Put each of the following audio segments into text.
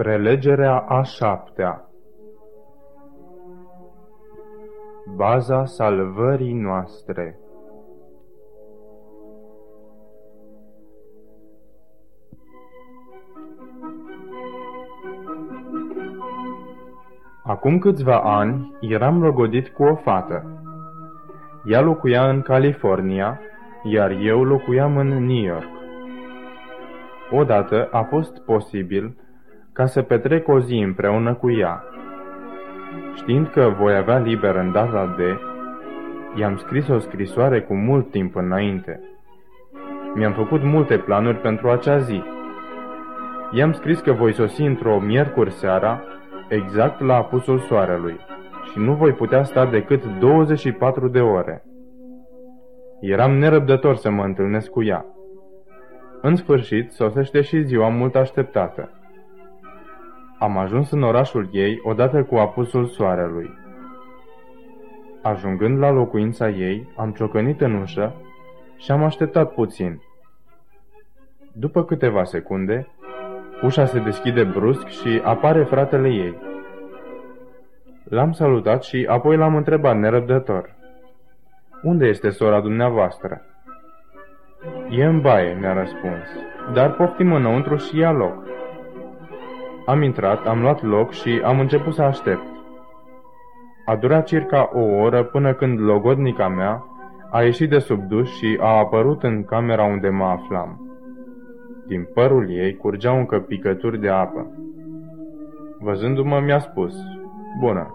Prelegerea a șaptea Baza salvării noastre Acum câțiva ani eram logodit cu o fată. Ea locuia în California, iar eu locuiam în New York. Odată a fost posibil ca să petrec o zi împreună cu ea. Știind că voi avea liber în data de, i-am scris o scrisoare cu mult timp înainte. Mi-am făcut multe planuri pentru acea zi. I-am scris că voi sosi într-o miercuri seara, exact la apusul soarelui, și nu voi putea sta decât 24 de ore. Eram nerăbdător să mă întâlnesc cu ea. În sfârșit, sosește și ziua mult așteptată. Am ajuns în orașul ei odată cu apusul soarelui. Ajungând la locuința ei, am ciocănit în ușă și am așteptat puțin. După câteva secunde, ușa se deschide brusc și apare fratele ei. L-am salutat și apoi l-am întrebat nerăbdător. Unde este sora dumneavoastră?" E în baie," mi-a răspuns, dar poftim înăuntru și ia loc." Am intrat, am luat loc și am început să aștept. A durat circa o oră până când logodnica mea a ieșit de sub duș și a apărut în camera unde mă aflam. Din părul ei curgeau încă picături de apă. Văzându-mă, mi-a spus, bună,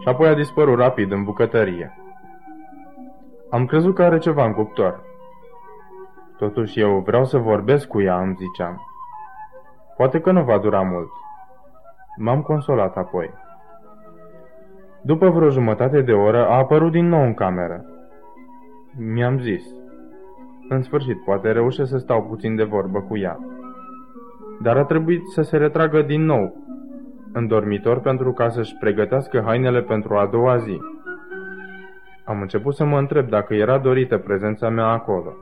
și apoi a dispărut rapid în bucătărie. Am crezut că are ceva în cuptor. Totuși eu vreau să vorbesc cu ea, îmi ziceam. Poate că nu va dura mult. M-am consolat apoi. După vreo jumătate de oră a apărut din nou în cameră. Mi-am zis. În sfârșit, poate reușesc să stau puțin de vorbă cu ea. Dar a trebuit să se retragă din nou în dormitor pentru ca să-și pregătească hainele pentru a doua zi. Am început să mă întreb dacă era dorită prezența mea acolo.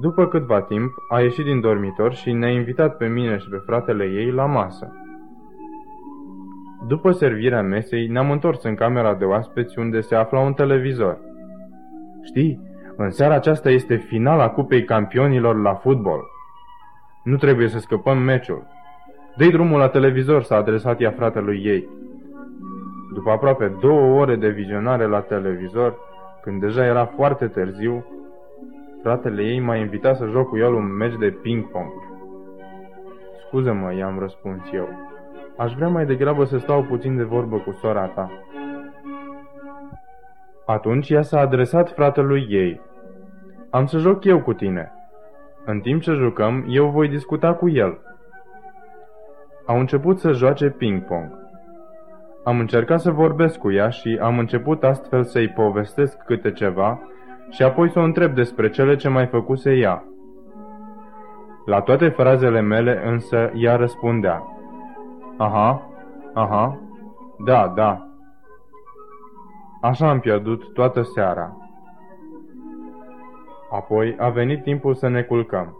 După câtva timp, a ieșit din dormitor și ne-a invitat pe mine și pe fratele ei la masă. După servirea mesei, ne-am întors în camera de oaspeți unde se afla un televizor. Știi, în seara aceasta este finala Cupei Campionilor la fotbal. Nu trebuie să scăpăm meciul. Dă-i drumul la televizor, s-a adresat ea fratelui ei. După aproape două ore de vizionare la televizor, când deja era foarte târziu, Fratele ei m-a invitat să joc cu el un meci de ping-pong. Scuză-mă, i-am răspuns eu. Aș vrea mai degrabă să stau puțin de vorbă cu sora ta. Atunci ea s-a adresat fratelui ei. Am să joc eu cu tine. În timp ce jucăm, eu voi discuta cu el. Au început să joace ping-pong. Am încercat să vorbesc cu ea și am început astfel să-i povestesc câte ceva și apoi să o întreb despre cele ce mai făcuse ea. La toate frazele mele însă ea răspundea. Aha, aha, da, da. Așa am pierdut toată seara. Apoi a venit timpul să ne culcăm.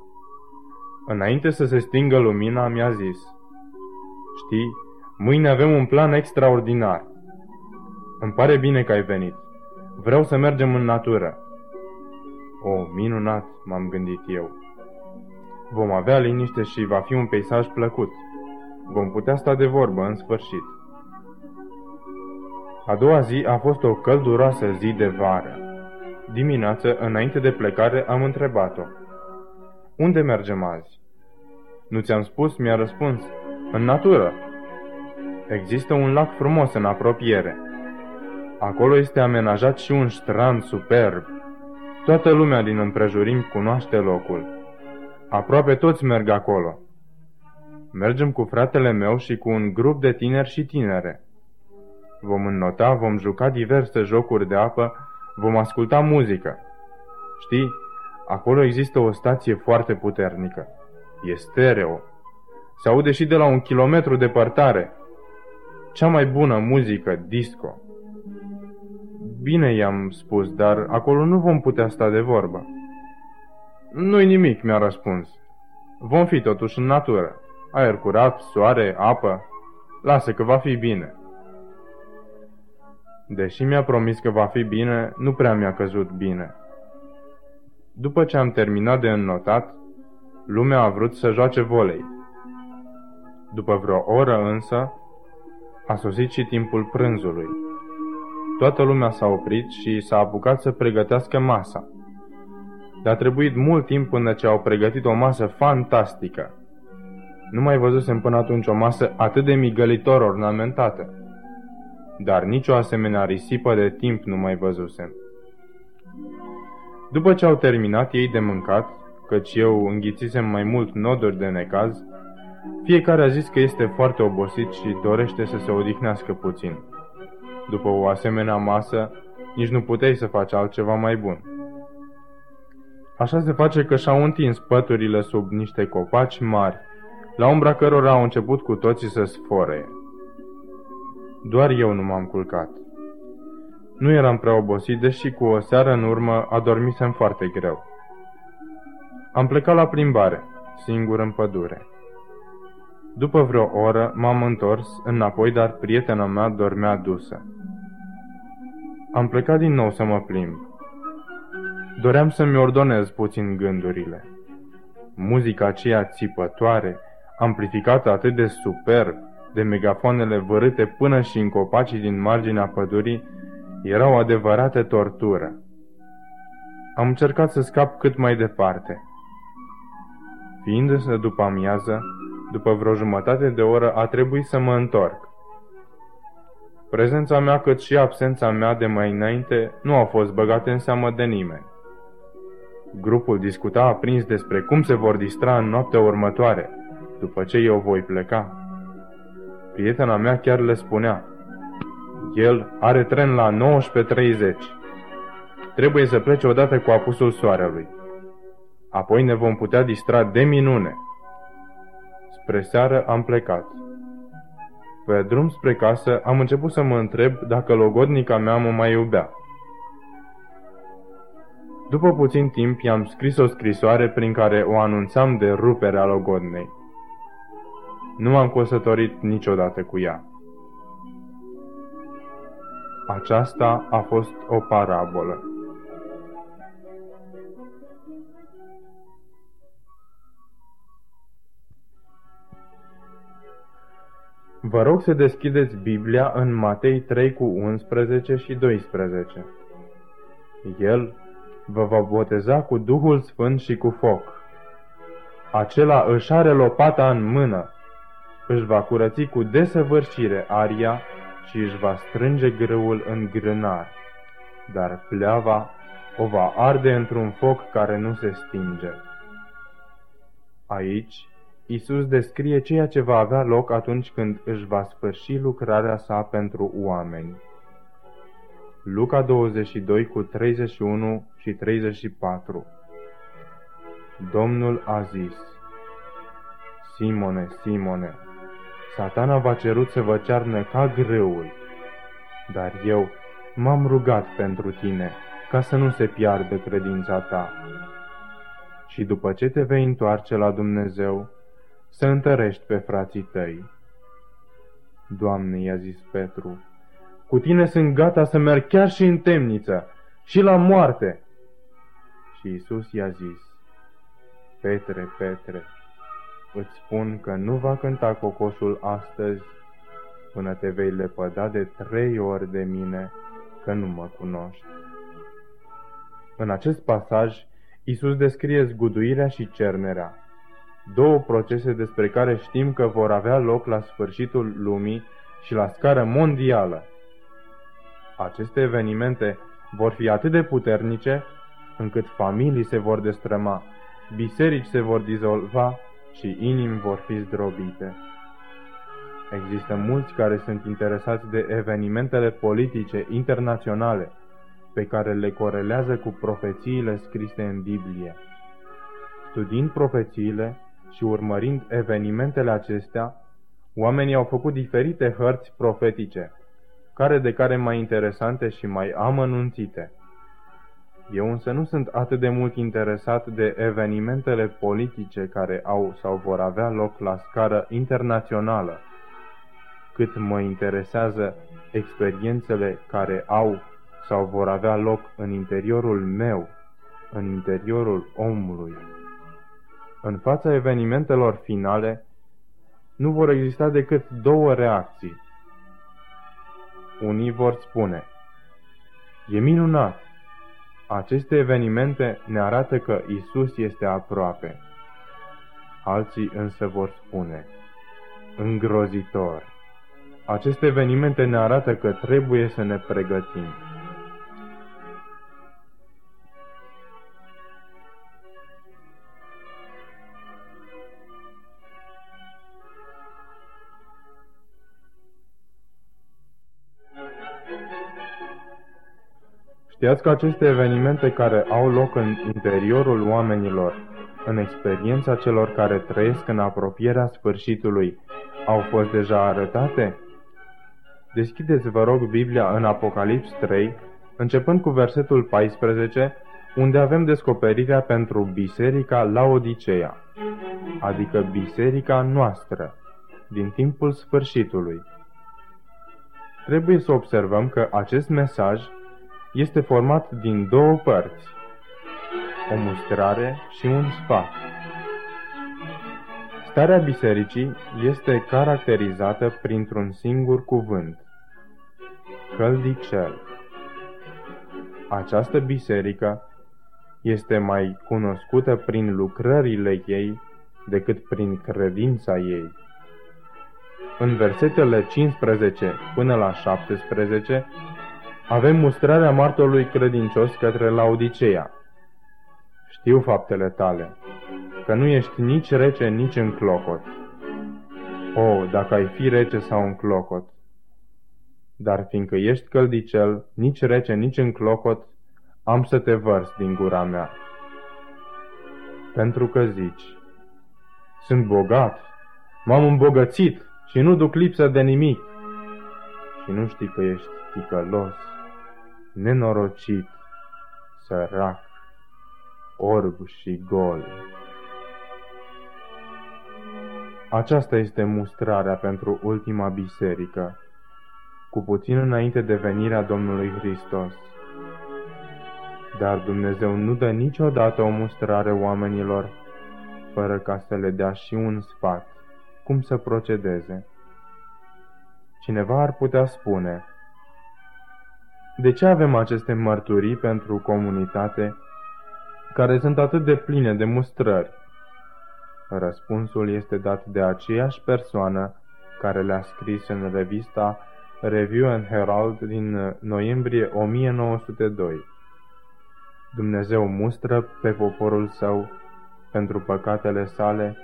Înainte să se stingă lumina, mi-a zis. Știi, mâine avem un plan extraordinar. Îmi pare bine că ai venit. Vreau să mergem în natură. O, minunat, m-am gândit eu. Vom avea liniște și va fi un peisaj plăcut. Vom putea sta de vorbă în sfârșit. A doua zi a fost o călduroasă zi de vară. Dimineață, înainte de plecare, am întrebat-o. Unde mergem azi? Nu ți-am spus, mi-a răspuns. În natură. Există un lac frumos în apropiere. Acolo este amenajat și un strand superb. Toată lumea din împrejurim cunoaște locul. Aproape toți merg acolo. Mergem cu fratele meu și cu un grup de tineri și tinere. Vom înnota, vom juca diverse jocuri de apă, vom asculta muzică. Știi, acolo există o stație foarte puternică. E stereo. Se aude și de la un kilometru departare. Cea mai bună muzică, disco. Bine i-am spus, dar acolo nu vom putea sta de vorbă. Nu-i nimic, mi-a răspuns. Vom fi totuși în natură. Aer curat, soare, apă. Lasă că va fi bine. Deși mi-a promis că va fi bine, nu prea mi-a căzut bine. După ce am terminat de înnotat, lumea a vrut să joace volei. După vreo oră însă, a sosit și timpul prânzului. Toată lumea s-a oprit și s-a apucat să pregătească masa. Dar a trebuit mult timp până ce au pregătit o masă fantastică. Nu mai văzusem până atunci o masă atât de migălitor ornamentată. Dar nicio asemenea risipă de timp nu mai văzusem. După ce au terminat ei de mâncat, căci eu înghițisem mai mult noduri de necaz, fiecare a zis că este foarte obosit și dorește să se odihnească puțin. După o asemenea masă, nici nu puteai să faci altceva mai bun. Așa se face că și-au întins păturile sub niște copaci mari, la umbra cărora au început cu toții să sfore. Doar eu nu m-am culcat. Nu eram prea obosit, deși cu o seară în urmă adormisem foarte greu. Am plecat la plimbare, singur în pădure. După vreo oră m-am întors înapoi, dar prietena mea dormea dusă. Am plecat din nou să mă plimb. Doream să-mi ordonez puțin gândurile. Muzica aceea țipătoare, amplificată atât de superb, de megafoanele vărâte până și în copacii din marginea pădurii, era o adevărată tortură. Am încercat să scap cât mai departe. Fiind însă după amiază, după vreo jumătate de oră a trebuit să mă întorc. Prezența mea cât și absența mea de mai înainte nu au fost băgate în seamă de nimeni. Grupul discuta aprins despre cum se vor distra în noaptea următoare, după ce eu voi pleca. Prietena mea chiar le spunea, el are tren la 19.30. Trebuie să plece odată cu apusul soarelui. Apoi ne vom putea distra de minune. Spre seară am plecat. Pe drum spre casă am început să mă întreb dacă logodnica mea mă mai iubea. După puțin timp i-am scris o scrisoare prin care o anunțam de ruperea logodnei. Nu m-am căsătorit niciodată cu ea. Aceasta a fost o parabolă. Vă rog să deschideți Biblia în Matei 3 cu 11 și 12. El vă va boteza cu Duhul Sfânt și cu foc. Acela își are lopata în mână, își va curăți cu desăvârșire aria și își va strânge grâul în grânar, dar pleava o va arde într-un foc care nu se stinge. Aici, Isus descrie ceea ce va avea loc atunci când își va sfârși lucrarea sa pentru oameni. Luca 22 cu 31 și 34 Domnul a zis, Simone, Simone, satana v-a cerut să vă cearnă ca grâul, dar eu m-am rugat pentru tine, ca să nu se piardă credința ta. Și după ce te vei întoarce la Dumnezeu, să întărești pe frații tăi. Doamne, i-a zis Petru, cu tine sunt gata să merg chiar și în temniță, și la moarte. Și Isus i-a zis, Petre, Petre, îți spun că nu va cânta cocoșul astăzi până te vei lepăda de trei ori de mine că nu mă cunoști. În acest pasaj, Isus descrie zguduirea și cernerea, două procese despre care știm că vor avea loc la sfârșitul lumii și la scară mondială. Aceste evenimente vor fi atât de puternice încât familii se vor destrăma, biserici se vor dizolva și inimi vor fi zdrobite. Există mulți care sunt interesați de evenimentele politice internaționale pe care le corelează cu profețiile scrise în Biblie. Studiind profețiile și urmărind evenimentele acestea, oamenii au făcut diferite hărți profetice, care de care mai interesante și mai amănunțite. Eu însă nu sunt atât de mult interesat de evenimentele politice care au sau vor avea loc la scară internațională, cât mă interesează experiențele care au sau vor avea loc în interiorul meu, în interiorul omului. În fața evenimentelor finale, nu vor exista decât două reacții. Unii vor spune, e minunat, aceste evenimente ne arată că Isus este aproape. Alții însă vor spune, îngrozitor, aceste evenimente ne arată că trebuie să ne pregătim. Știați că aceste evenimente care au loc în interiorul oamenilor, în experiența celor care trăiesc în apropierea sfârșitului, au fost deja arătate? Deschideți, vă rog, Biblia în Apocalips 3, începând cu versetul 14, unde avem descoperirea pentru biserica Laodiceea, adică biserica noastră, din timpul sfârșitului. Trebuie să observăm că acest mesaj este format din două părți, o mustrare și un sfat. Starea bisericii este caracterizată printr-un singur cuvânt, căldicel. Această biserică este mai cunoscută prin lucrările ei decât prin credința ei. În versetele 15 până la 17 avem mustrarea martorului credincios către Laodiceea. Știu faptele tale, că nu ești nici rece, nici în clocot. O, dacă ai fi rece sau în clocot! Dar fiindcă ești căldicel, nici rece, nici în clocot, am să te vărs din gura mea. Pentru că zici, sunt bogat, m-am îmbogățit și nu duc lipsă de nimic. Și nu știi că ești ticălos nenorocit, sărac, orb și gol. Aceasta este mustrarea pentru ultima biserică, cu puțin înainte de venirea Domnului Hristos. Dar Dumnezeu nu dă niciodată o mustrare oamenilor, fără ca să le dea și un sfat, cum să procedeze. Cineva ar putea spune, de ce avem aceste mărturii pentru comunitate care sunt atât de pline de mustrări? Răspunsul este dat de aceeași persoană care le-a scris în revista Review and Herald din noiembrie 1902. Dumnezeu mustră pe poporul său pentru păcatele sale,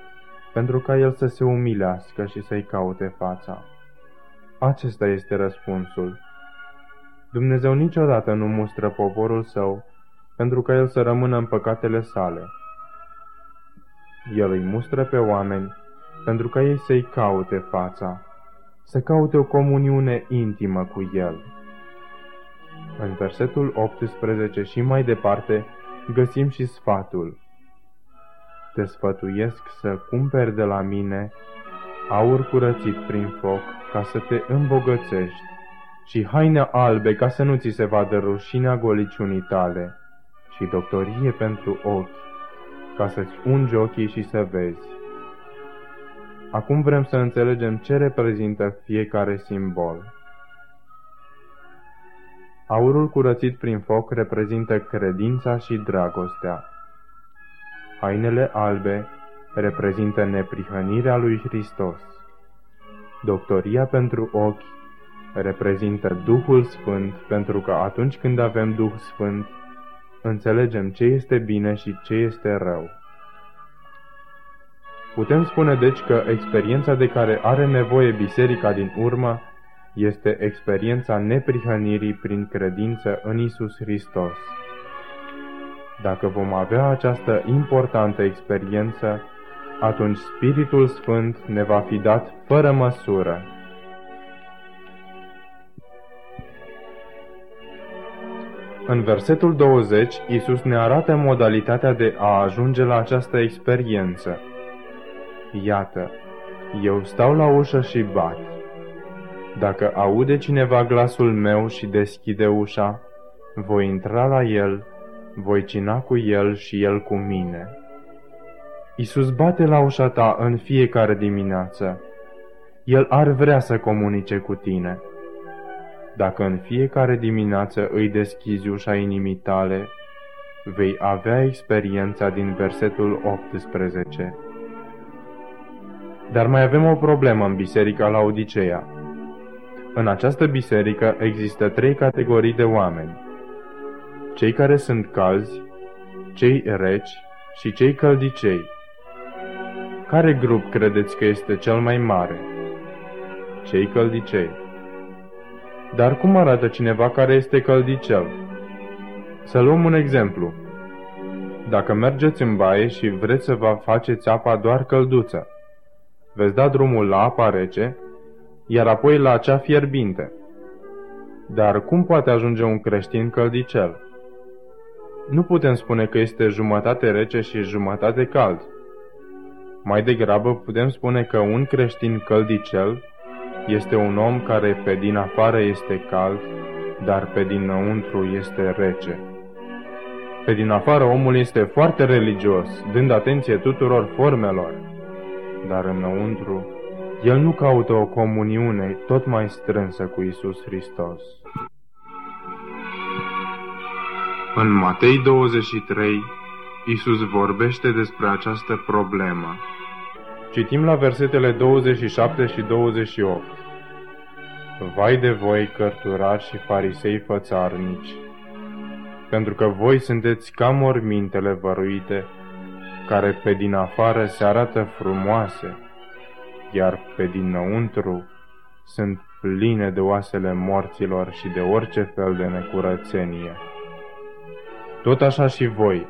pentru ca el să se umilească și să-i caute fața. Acesta este răspunsul. Dumnezeu niciodată nu mustră poporul său pentru ca el să rămână în păcatele sale. El îi mustră pe oameni pentru ca ei să-i caute fața, să caute o comuniune intimă cu el. În versetul 18 și mai departe găsim și sfatul. Te sfătuiesc să cumperi de la mine aur curățit prin foc ca să te îmbogățești și haine albe ca să nu ți se vadă rușinea goliciunii tale și doctorie pentru ochi, ca să-ți ungi ochii și să vezi. Acum vrem să înțelegem ce reprezintă fiecare simbol. Aurul curățit prin foc reprezintă credința și dragostea. Hainele albe reprezintă neprihănirea lui Hristos. Doctoria pentru ochi reprezintă Duhul Sfânt, pentru că atunci când avem Duh Sfânt, înțelegem ce este bine și ce este rău. Putem spune deci că experiența de care are nevoie biserica din urmă este experiența neprihănirii prin credință în Isus Hristos. Dacă vom avea această importantă experiență, atunci Spiritul Sfânt ne va fi dat fără măsură. În versetul 20, Isus ne arată modalitatea de a ajunge la această experiență. Iată, eu stau la ușă și bat. Dacă aude cineva glasul meu și deschide ușa, voi intra la el, voi cina cu el și el cu mine. Isus bate la ușa ta în fiecare dimineață. El ar vrea să comunice cu tine. Dacă în fiecare dimineață îi deschizi ușa inimii tale, vei avea experiența din versetul 18. Dar mai avem o problemă în biserica la Odiceea. În această biserică există trei categorii de oameni. Cei care sunt calzi, cei reci și cei căldicei. Care grup credeți că este cel mai mare? Cei căldicei. Dar cum arată cineva care este căldicel? Să luăm un exemplu. Dacă mergeți în baie și vreți să vă faceți apa doar călduță, veți da drumul la apa rece, iar apoi la cea fierbinte. Dar cum poate ajunge un creștin căldicel? Nu putem spune că este jumătate rece și jumătate cald. Mai degrabă putem spune că un creștin căldicel este un om care pe din afară este cald, dar pe dinăuntru este rece. Pe din afară omul este foarte religios, dând atenție tuturor formelor, dar înăuntru el nu caută o comuniune tot mai strânsă cu Isus Hristos. În Matei 23, Isus vorbește despre această problemă. Citim la versetele 27 și 28. Vai de voi, cărturari și farisei fățarnici, pentru că voi sunteți ca mormintele văruite, care pe din afară se arată frumoase, iar pe dinăuntru sunt pline de oasele morților și de orice fel de necurățenie. Tot așa și voi,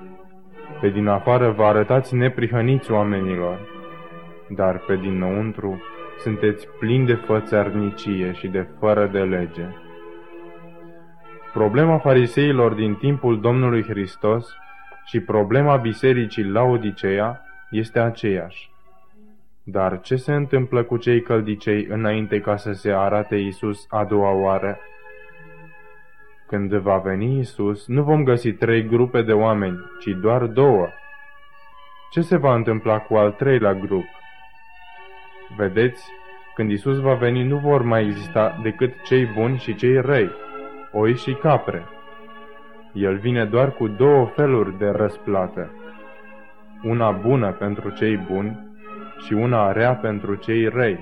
pe din afară vă arătați neprihăniți oamenilor, dar pe dinăuntru sunteți plini de fățărnicie și de fără de lege. Problema fariseilor din timpul Domnului Hristos și problema bisericii la Odiceea este aceeași. Dar ce se întâmplă cu cei căldicei înainte ca să se arate Isus a doua oară? Când va veni Isus, nu vom găsi trei grupe de oameni, ci doar două. Ce se va întâmpla cu al treilea grup? Vedeți, când Isus va veni, nu vor mai exista decât cei buni și cei răi, oi și capre. El vine doar cu două feluri de răsplată. Una bună pentru cei buni și una rea pentru cei răi.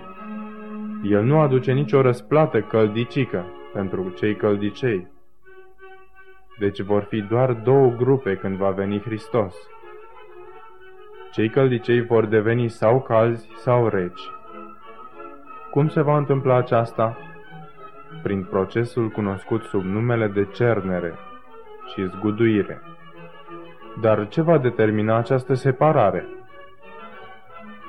El nu aduce nicio răsplată căldicică pentru cei căldicei. Deci vor fi doar două grupe când va veni Hristos. Cei căldicei vor deveni sau calzi sau reci. Cum se va întâmpla aceasta? Prin procesul cunoscut sub numele de cernere și zguduire. Dar ce va determina această separare?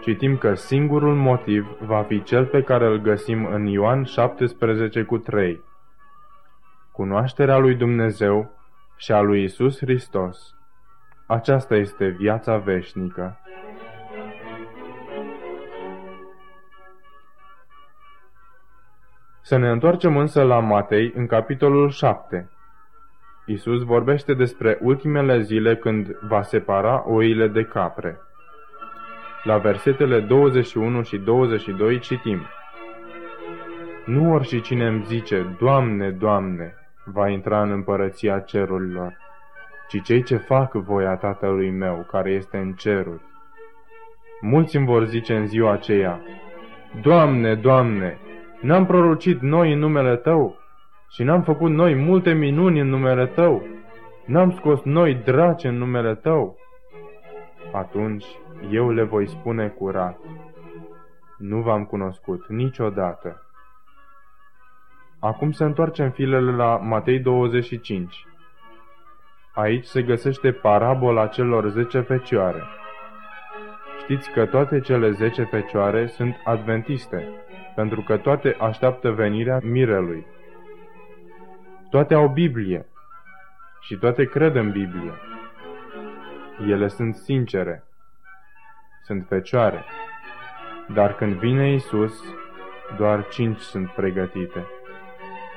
citim că singurul motiv va fi cel pe care îl găsim în Ioan 17 cu 3. Cunoașterea lui Dumnezeu și a lui Isus Hristos. Aceasta este viața veșnică. Să ne întoarcem însă la Matei în capitolul 7. Isus vorbește despre ultimele zile când va separa oile de capre. La versetele 21 și 22 citim Nu oricine îmi zice, Doamne, Doamne, va intra în împărăția cerurilor, ci cei ce fac voia Tatălui meu, care este în ceruri. Mulți îmi vor zice în ziua aceea, Doamne, Doamne, n-am prorocit noi în numele Tău și n-am făcut noi multe minuni în numele Tău, n-am scos noi draci în numele Tău. Atunci eu le voi spune curat, nu v-am cunoscut niciodată. Acum se întoarcem filele la Matei 25. Aici se găsește parabola celor zece fecioare. Știți că toate cele zece fecioare sunt adventiste, pentru că toate așteaptă venirea mirelui. Toate au Biblie. și toate cred în Biblie. Ele sunt sincere, sunt fecioare, dar când vine Isus, doar cinci sunt pregătite.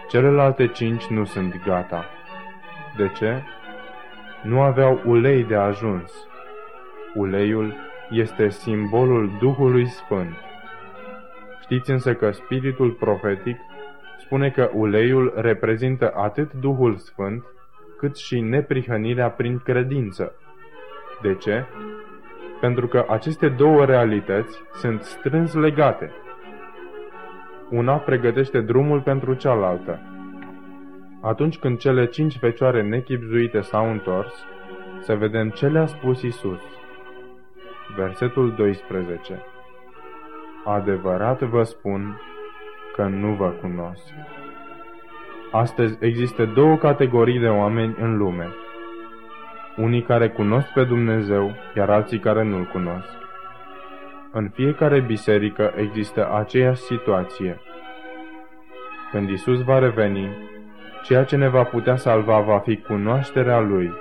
Celelalte cinci nu sunt gata. De ce? Nu aveau ulei de ajuns. Uleiul este simbolul Duhului Sfânt. Știți însă că spiritul profetic spune că uleiul reprezintă atât Duhul Sfânt, cât și neprihănirea prin credință. De ce? Pentru că aceste două realități sunt strâns legate. Una pregătește drumul pentru cealaltă. Atunci când cele cinci fecioare nechipzuite s-au întors, să vedem ce le-a spus Isus. Versetul 12 Adevărat vă spun că nu vă cunosc. Astăzi există două categorii de oameni în lume. Unii care cunosc pe Dumnezeu, iar alții care nu-L cunosc. În fiecare biserică există aceeași situație. Când Isus va reveni, ceea ce ne va putea salva va fi cunoașterea Lui.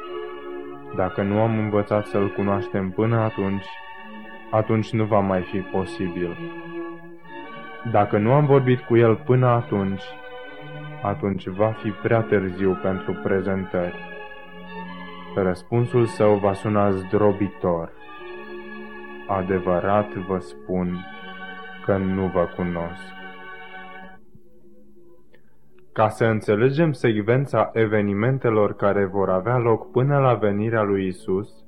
Dacă nu am învățat să-L cunoaștem până atunci, atunci nu va mai fi posibil. Dacă nu am vorbit cu El până atunci, atunci va fi prea târziu pentru prezentări. Răspunsul său va suna zdrobitor. Adevărat vă spun că nu vă cunosc. Ca să înțelegem secvența evenimentelor care vor avea loc până la venirea lui Isus,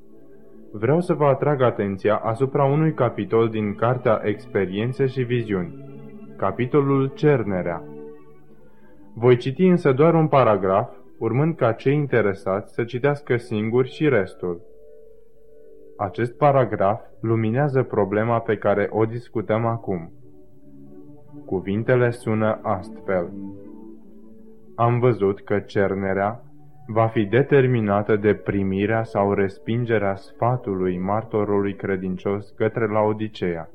vreau să vă atrag atenția asupra unui capitol din Cartea Experiențe și Viziuni, capitolul Cernerea. Voi citi însă doar un paragraf, urmând ca cei interesați să citească singuri și restul. Acest paragraf luminează problema pe care o discutăm acum. Cuvintele sună astfel. Am văzut că cernerea va fi determinată de primirea sau respingerea sfatului martorului credincios către Laodicea.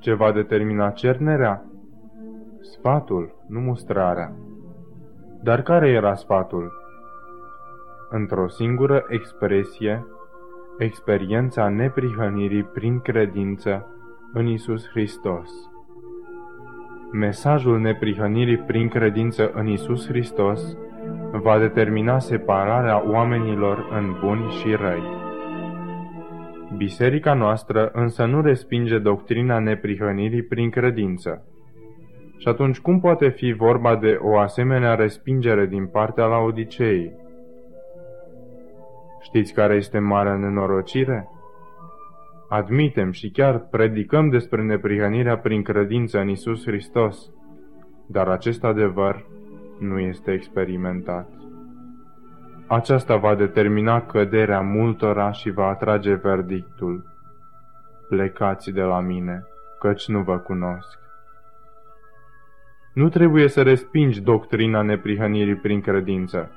Ce va determina cernerea? Sfatul, nu mustrarea. Dar care era sfatul? Într-o singură expresie, experiența neprihănirii prin credință în Isus Hristos. Mesajul neprihănirii prin credință în Isus Hristos va determina separarea oamenilor în buni și răi. Biserica noastră însă nu respinge doctrina neprihănirii prin credință. Și atunci cum poate fi vorba de o asemenea respingere din partea Laodiceei? Știți care este marea nenorocire? Admitem și chiar predicăm despre neprihănirea prin credință în Isus Hristos, dar acest adevăr nu este experimentat. Aceasta va determina căderea multora și va atrage verdictul. Plecați de la mine, căci nu vă cunosc. Nu trebuie să respingi doctrina neprihănirii prin credință,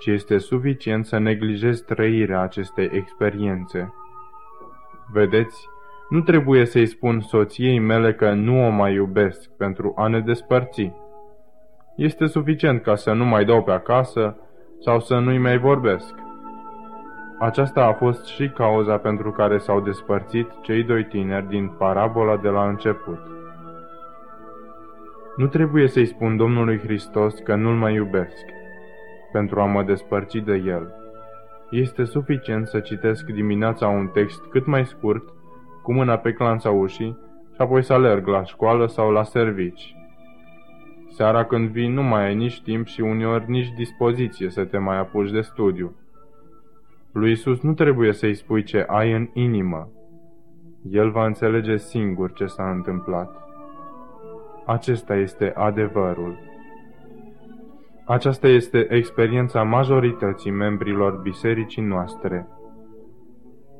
ci este suficient să neglijezi trăirea acestei experiențe. Vedeți, nu trebuie să-i spun soției mele că nu o mai iubesc pentru a ne despărți. Este suficient ca să nu mai dau pe acasă sau să nu-i mai vorbesc. Aceasta a fost și cauza pentru care s-au despărțit cei doi tineri din parabola de la început. Nu trebuie să-i spun Domnului Hristos că nu-L mai iubesc, pentru a mă despărți de El. Este suficient să citesc dimineața un text cât mai scurt, cu mâna pe clanța ușii, și apoi să alerg la școală sau la servici. Seara când vii nu mai ai nici timp și uneori nici dispoziție să te mai apuci de studiu. Lui Isus nu trebuie să-i spui ce ai în inimă. El va înțelege singur ce s-a întâmplat. Acesta este adevărul. Aceasta este experiența majorității membrilor bisericii noastre.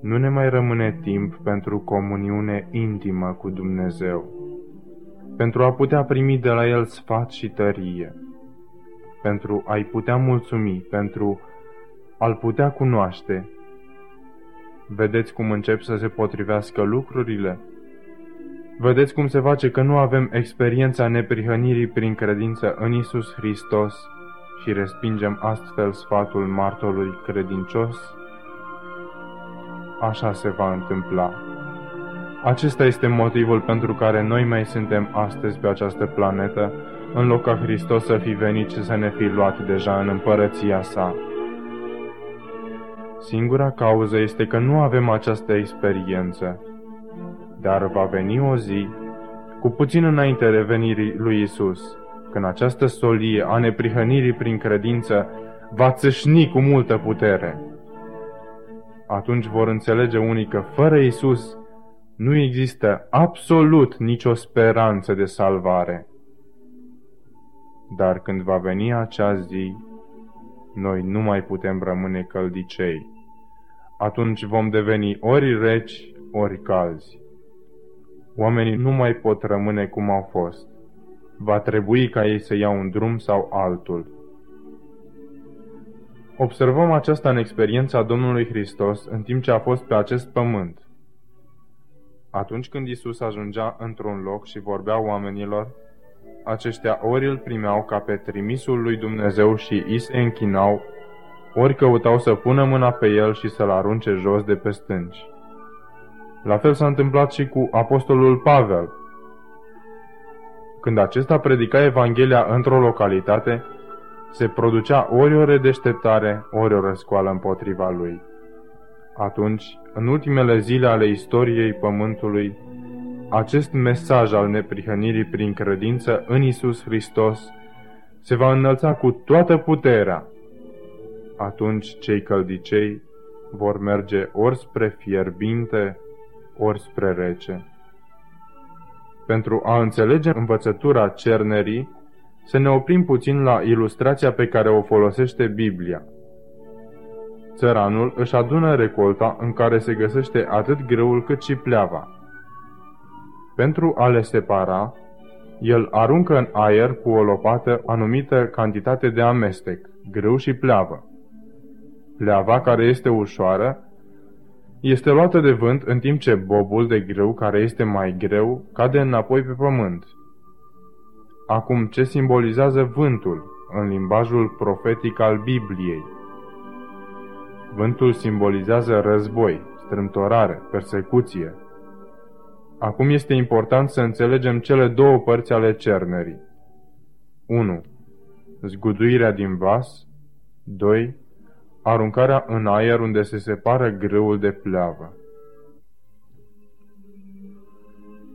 Nu ne mai rămâne timp pentru comuniune intimă cu Dumnezeu pentru a putea primi de la El sfat și tărie, pentru a-i putea mulțumi, pentru a-L putea cunoaște. Vedeți cum încep să se potrivească lucrurile? Vedeți cum se face că nu avem experiența neprihănirii prin credință în Isus Hristos și respingem astfel sfatul martorului credincios, așa se va întâmpla. Acesta este motivul pentru care noi mai suntem astăzi pe această planetă, în loc ca Hristos să fi venit și să ne fi luat deja în împărăția sa. Singura cauză este că nu avem această experiență, dar va veni o zi, cu puțin înainte revenirii lui Isus, când această solie a neprihănirii prin credință va țâșni cu multă putere. Atunci vor înțelege unii că fără Isus nu există absolut nicio speranță de salvare. Dar când va veni acea zi, noi nu mai putem rămâne căldicei. Atunci vom deveni ori reci, ori calzi. Oamenii nu mai pot rămâne cum au fost. Va trebui ca ei să iau un drum sau altul. Observăm aceasta în experiența Domnului Hristos în timp ce a fost pe acest pământ. Atunci când Isus ajungea într-un loc și vorbea oamenilor, aceștia ori îl primeau ca pe trimisul lui Dumnezeu și îi se închinau, ori căutau să pună mâna pe el și să-l arunce jos de pe stânci. La fel s-a întâmplat și cu apostolul Pavel. Când acesta predica Evanghelia într-o localitate, se producea ori o redeșteptare, ori o răscoală împotriva lui. Atunci, în ultimele zile ale istoriei Pământului, acest mesaj al neprihănirii prin credință în Isus Hristos se va înălța cu toată puterea. Atunci cei căldicei vor merge ori spre fierbinte, ori spre rece. Pentru a înțelege învățătura cernerii, să ne oprim puțin la ilustrația pe care o folosește Biblia. Țăranul își adună recolta în care se găsește atât greul cât și pleava. Pentru a le separa, el aruncă în aer cu o lopată anumită cantitate de amestec, greu și pleavă. Pleava, care este ușoară, este luată de vânt în timp ce bobul de greu, care este mai greu, cade înapoi pe pământ. Acum, ce simbolizează vântul în limbajul profetic al Bibliei? Vântul simbolizează război, strâmtorare, persecuție. Acum este important să înțelegem cele două părți ale cernerii. 1. Zguduirea din vas 2. Aruncarea în aer unde se separă greul de pleavă.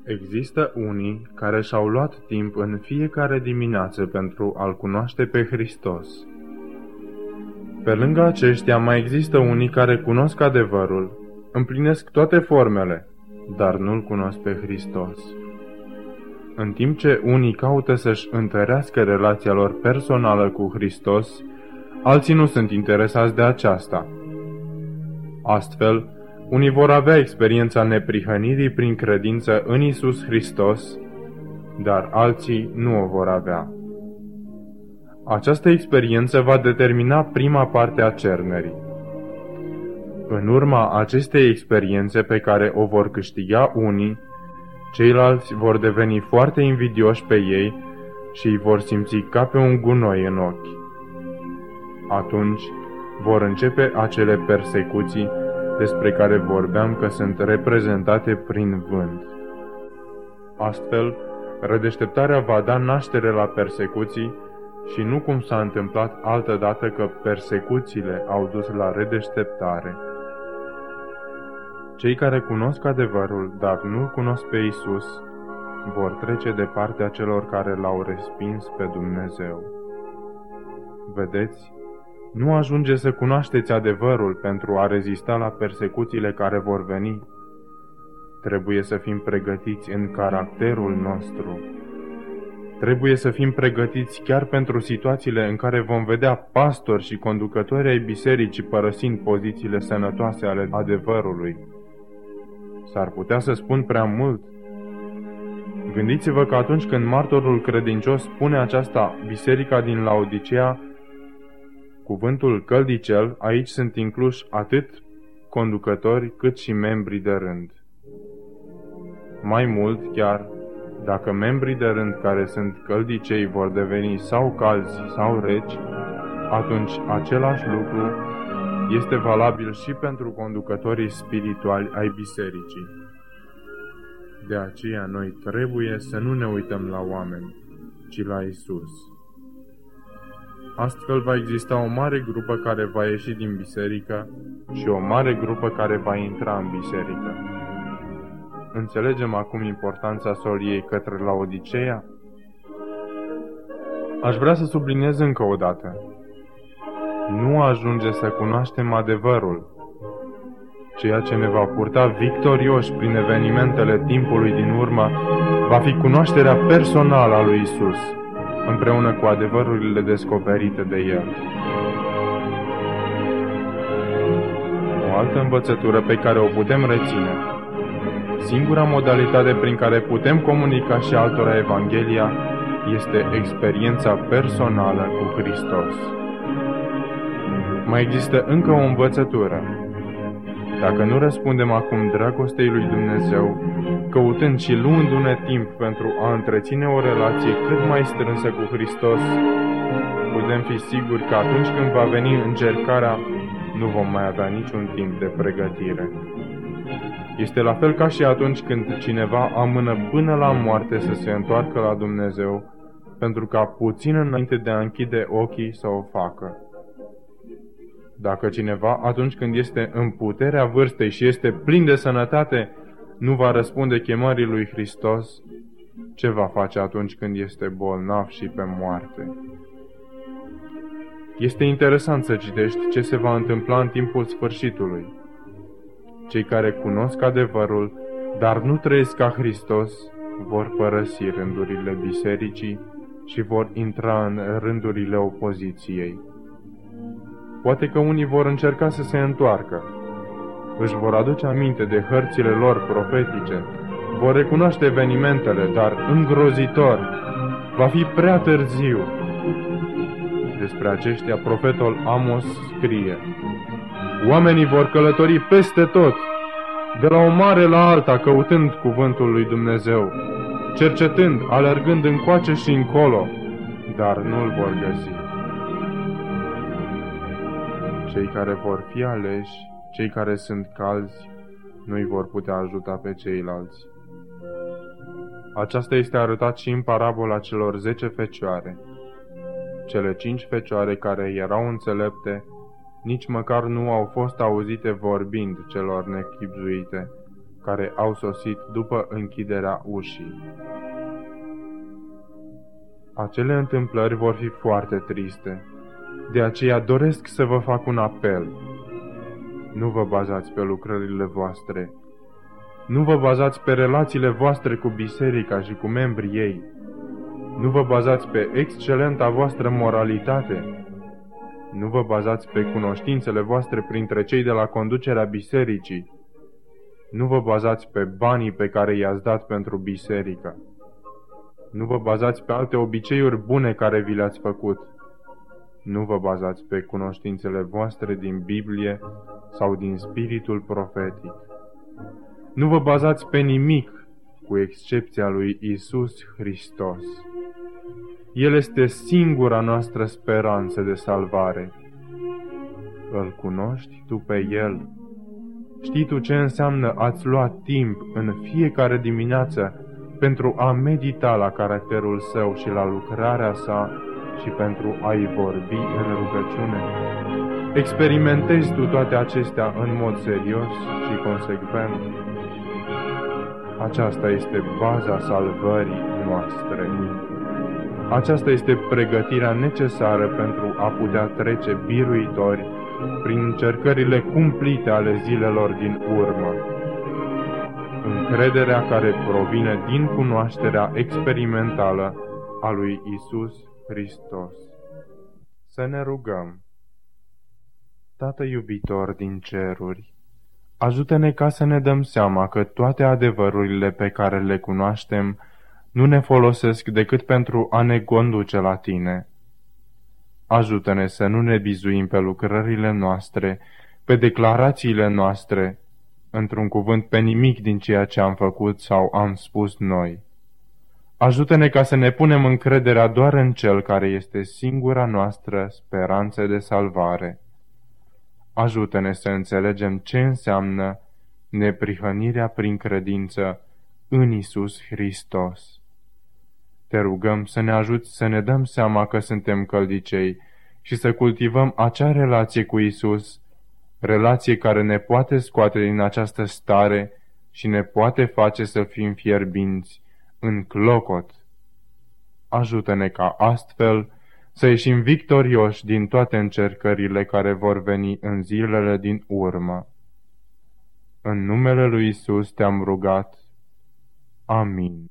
Există unii care și-au luat timp în fiecare dimineață pentru a-L cunoaște pe Hristos. Pe lângă aceștia mai există unii care cunosc adevărul, împlinesc toate formele, dar nu-L cunosc pe Hristos. În timp ce unii caută să-și întărească relația lor personală cu Hristos, alții nu sunt interesați de aceasta. Astfel, unii vor avea experiența neprihănirii prin credință în Isus Hristos, dar alții nu o vor avea. Această experiență va determina prima parte a cernerii. În urma acestei experiențe pe care o vor câștiga unii, ceilalți vor deveni foarte invidioși pe ei și îi vor simți ca pe un gunoi în ochi. Atunci vor începe acele persecuții despre care vorbeam că sunt reprezentate prin vânt. Astfel, redeșteptarea va da naștere la persecuții și nu cum s-a întâmplat altădată că persecuțiile au dus la redeșteptare. Cei care cunosc adevărul, dar nu cunosc pe Isus, vor trece de partea celor care l-au respins pe Dumnezeu. Vedeți, nu ajunge să cunoașteți adevărul pentru a rezista la persecuțiile care vor veni. Trebuie să fim pregătiți în caracterul nostru. Trebuie să fim pregătiți chiar pentru situațiile în care vom vedea pastori și conducători ai bisericii părăsind pozițiile sănătoase ale adevărului. S-ar putea să spun prea mult. Gândiți-vă că atunci când martorul credincios spune aceasta, biserica din Laodicea cuvântul căldicel, aici sunt incluși atât conducători cât și membrii de rând. Mai mult, chiar, dacă membrii de rând care sunt căldicei vor deveni sau calzi sau reci, atunci același lucru este valabil și pentru conducătorii spirituali ai bisericii. De aceea noi trebuie să nu ne uităm la oameni, ci la Isus. Astfel va exista o mare grupă care va ieși din biserică și o mare grupă care va intra în biserică. Înțelegem acum importanța soliei către la Odiceea? Aș vrea să subliniez încă o dată. Nu ajunge să cunoaștem adevărul, ceea ce ne va purta victorioși prin evenimentele timpului din urmă va fi cunoașterea personală a lui Isus, împreună cu adevărurile descoperite de El. O altă învățătură pe care o putem reține. Singura modalitate prin care putem comunica și altora Evanghelia este experiența personală cu Hristos. Mai există încă o învățătură. Dacă nu răspundem acum dragostei lui Dumnezeu, căutând și luându-ne timp pentru a întreține o relație cât mai strânsă cu Hristos, putem fi siguri că atunci când va veni încercarea, nu vom mai avea niciun timp de pregătire. Este la fel ca și atunci când cineva amână până la moarte să se întoarcă la Dumnezeu, pentru ca puțin înainte de a închide ochii să o facă. Dacă cineva, atunci când este în puterea vârstei și este plin de sănătate, nu va răspunde chemării lui Hristos, ce va face atunci când este bolnav și pe moarte? Este interesant să citești ce se va întâmpla în timpul sfârșitului. Cei care cunosc adevărul, dar nu trăiesc ca Hristos, vor părăsi rândurile bisericii și vor intra în rândurile opoziției. Poate că unii vor încerca să se întoarcă. Își vor aduce aminte de hărțile lor profetice, vor recunoaște evenimentele, dar îngrozitor, va fi prea târziu. Despre aceștia profetul Amos scrie, Oamenii vor călători peste tot, de la o mare la alta, căutând cuvântul lui Dumnezeu, cercetând, alergând încoace și încolo, dar nu-l vor găsi. Cei care vor fi aleși, cei care sunt calzi, nu-i vor putea ajuta pe ceilalți. Aceasta este arătat și în parabola celor zece fecioare. Cele cinci fecioare care erau înțelepte, nici măcar nu au fost auzite vorbind celor nechipzuite, care au sosit după închiderea ușii. Acele întâmplări vor fi foarte triste. De aceea doresc să vă fac un apel. Nu vă bazați pe lucrările voastre. Nu vă bazați pe relațiile voastre cu biserica și cu membrii ei. Nu vă bazați pe excelenta voastră moralitate. Nu vă bazați pe cunoștințele voastre printre cei de la conducerea bisericii. Nu vă bazați pe banii pe care i-ați dat pentru biserică. Nu vă bazați pe alte obiceiuri bune care vi le-ați făcut. Nu vă bazați pe cunoștințele voastre din Biblie sau din spiritul profetic. Nu vă bazați pe nimic, cu excepția lui Isus Hristos. El este singura noastră speranță de salvare. Îl cunoști tu pe El? Știi tu ce înseamnă ați lua timp în fiecare dimineață pentru a medita la caracterul său și la lucrarea sa și pentru a-i vorbi în rugăciune? Experimentezi tu toate acestea în mod serios și consecvent? Aceasta este baza salvării noastre. Aceasta este pregătirea necesară pentru a putea trece biruitori prin încercările cumplite ale zilelor din urmă. Încrederea care provine din cunoașterea experimentală a lui Isus Hristos. Să ne rugăm. Tată iubitor din ceruri, ajută-ne ca să ne dăm seama că toate adevărurile pe care le cunoaștem nu ne folosesc decât pentru a ne conduce la Tine. Ajută-ne să nu ne bizuim pe lucrările noastre, pe declarațiile noastre, într-un cuvânt pe nimic din ceea ce am făcut sau am spus noi. Ajută-ne ca să ne punem încrederea doar în Cel care este singura noastră speranță de salvare. Ajută-ne să înțelegem ce înseamnă neprihănirea prin credință în Isus Hristos. Te rugăm să ne ajuți să ne dăm seama că suntem căldicei și să cultivăm acea relație cu Isus, relație care ne poate scoate din această stare și ne poate face să fim fierbinți în clocot. Ajută-ne ca astfel să ieșim victorioși din toate încercările care vor veni în zilele din urmă. În numele lui Isus te-am rugat. Amin.